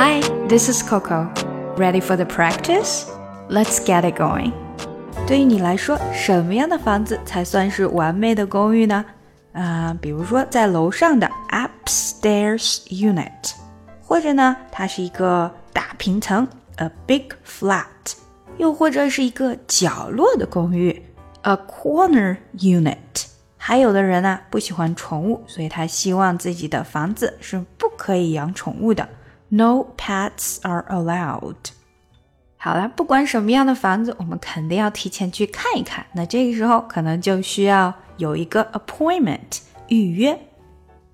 Hi, this is Coco. Ready for the practice? Let's get it going. 对于你来说，什么样的房子才算是完美的公寓呢？啊、比如说在楼上的 upstairs unit，或者呢，它是一个大平层 a big flat，又或者是一个角落的公寓 a corner unit。还有的人呢不喜欢宠物，所以他希望自己的房子是不可以养宠物的。No pets are allowed。好了，不管什么样的房子，我们肯定要提前去看一看。那这个时候可能就需要有一个 appointment 预约。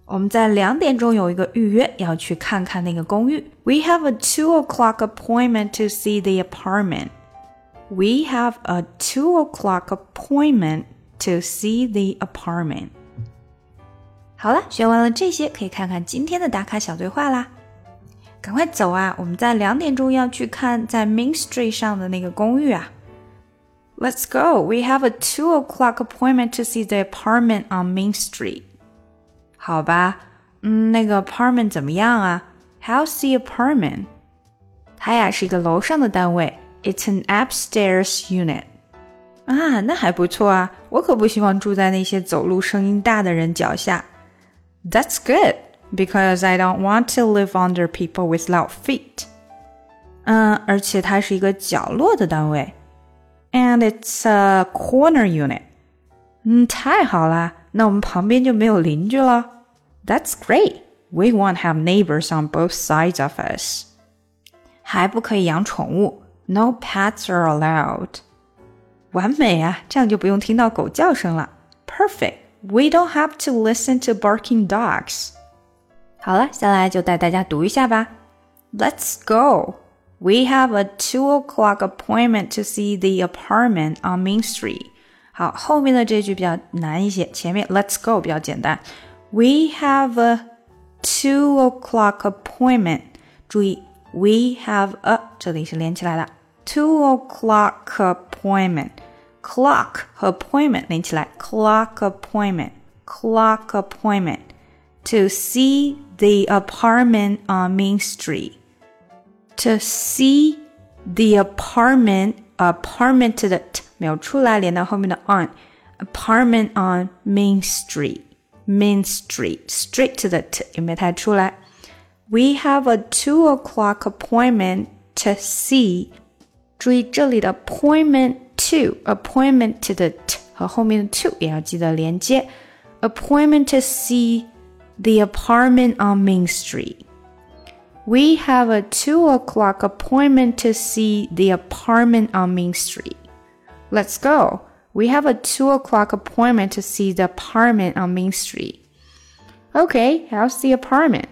我们在两点钟有一个预约，要去看看那个公寓。We have a two o'clock appointment to see the apartment. We have a two o'clock appointment to see the apartment. 好了，学完了这些，可以看看今天的打卡小对话啦。 赶快走啊！我们在两点钟要去看在 Main Street 上的那个公寓啊。Let's go. We have a two o'clock appointment to see the apartment on Main Street. 好吧，嗯，那个 apartment 怎么样啊？How's the apartment？它呀是一个楼上的单位，It's an upstairs unit. 啊，那还不错啊！我可不希望住在那些走路声音大的人脚下。That's good because I don't want to live under people with loud feet. 嗯，而且它是一个角落的单位，and it's a corner unit. 嗯，太好啦，那我们旁边就没有邻居了。That's great. We won't have neighbors on both sides of us. 还不可以养宠物，No pets are allowed. 完美啊，这样就不用听到狗叫声了。Perfect. We don't have to listen to barking dogs. 好了，下来就带大家读一下吧。Let's go. We have a two o'clock appointment to see the apartment on Main Street. 好，后面的这句比较难一些，前面 Let's go 比较简单。We have a two o'clock appointment. 注意，we have a 这里是连起来的，two o'clock appointment。clock 和 appointment 连起来，clock appointment，clock appointment to see the apartment on Main Street. To see the apartment, apartment 的 t 没有出来，连到后面的 on。Apartment on Main Street, Main Street, street 的 t 有没有太出来？We have a two o'clock appointment to see. 注意这里的 appointment to appointment 的 t 和后面的 to 也要记得连接。Appointment to see the apartment on Main Street. We have a two o'clock appointment to see the apartment on Main Street. Let's go. We have a two o'clock appointment to see the apartment on Main Street. Okay, how's the apartment?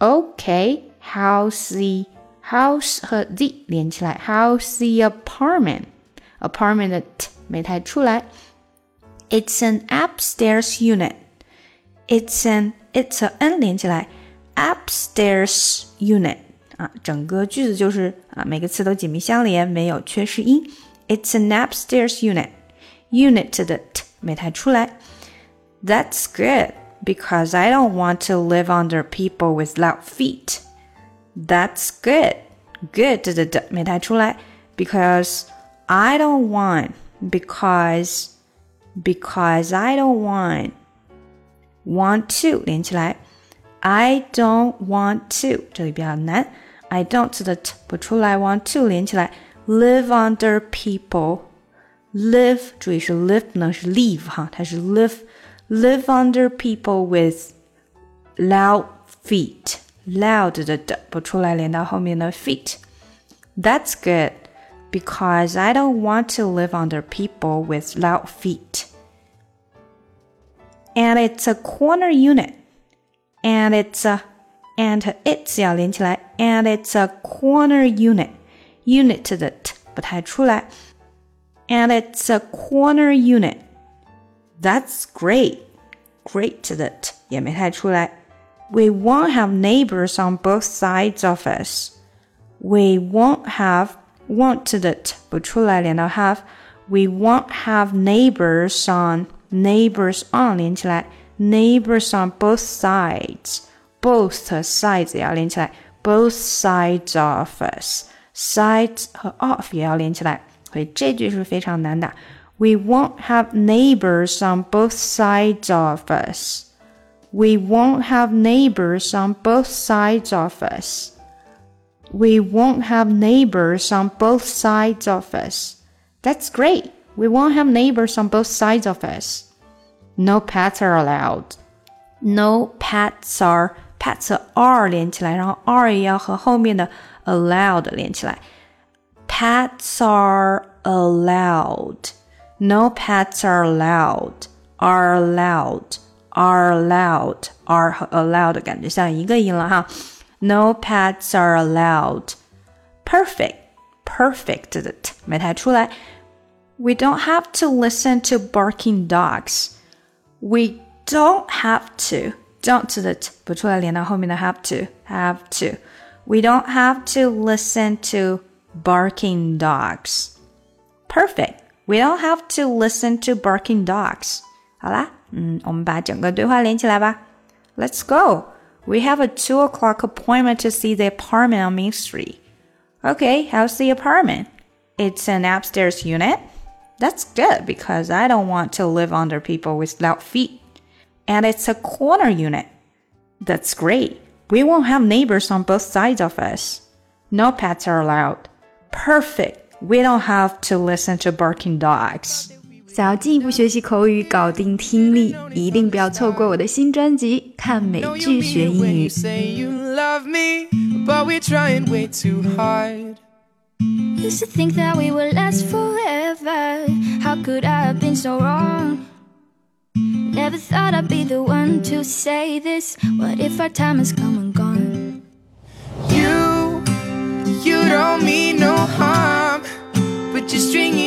Okay, how's the house 和 the 连起来？How's the apartment? Apartment 的 t 没太出来。It's an upstairs unit. It's an it's a n 连起来，upstairs unit 啊，整个句子就是啊，每个词都紧密相连，没有缺失音。It's an upstairs unit. Unit 的 t 没太出来。That's good because I don't want to live under people with loud feet. That's good. Good 的的没太出来，because I don't want because because I don't want want to 连起来，I don't want to 这里比较难，I don't 的 t 不出来，want to 连起来，live under people。live 注意是 live 不能是 live 哈，它是 live live under people with loud feet。loud 的的不出来，连到后面的 feet。That's good because I don't want to live under people with loud feet. And it's a corner unit. And it's a and it's 要连起来，and it's a corner unit. Unit 的 t 不太出来。And it's a corner unit. That's great. Great 的 t 也没太出来。We won't have neighbors on both sides of us. We won't have want 的 t 不出来，连到 have。We won't have neighbors on neighbors on 连起来，neighbors on both sides。both sides 也要连起来 both sides of us。sides 和 of 也要连起来，所以这句是非常难的。We won't have neighbors on both sides of us. We won't have neighbors on both sides of us. We won't have neighbors on both sides of us. That's great. We won't have neighbors on both sides of us. No pets are allowed. No pets are pets are 连起来，然后 are 也要和后面的 allowed 连起来。Pets are allowed. No pets are allowed. Are allowed. Are allowed. Are 和 allowed 感觉像一个音了哈。No pets are allowed. Perfect. Perfect 的 t 没太出来。 We don't have to listen to barking dogs. We don't have to. Don't 的 t 不出来，连到后面的 have to. Have to. We don't have to listen to barking dogs. Perfect. We don't have to listen to barking dogs. 好啦，嗯，我们把整个对话连起来吧。Let's go. We have a two o'clock appointment to see the apartment on Main Street. Okay, how's the apartment? It's an upstairs unit. That's good because I don't want to live under people with loud feet. And it's a corner unit. That's great. We won't have neighbors on both sides of us. No pets are allowed. Perfect. We don't have to listen to barking dogs. 想要进一步学习口语，搞定听力，一定不要错过我的新专辑《看美剧学英语》。 Used to think that we would last forever. How could I have been so wrong? Never thought I'd be the one to say this. What if our time has come and gone? You, you don't mean no harm, but you're stringing.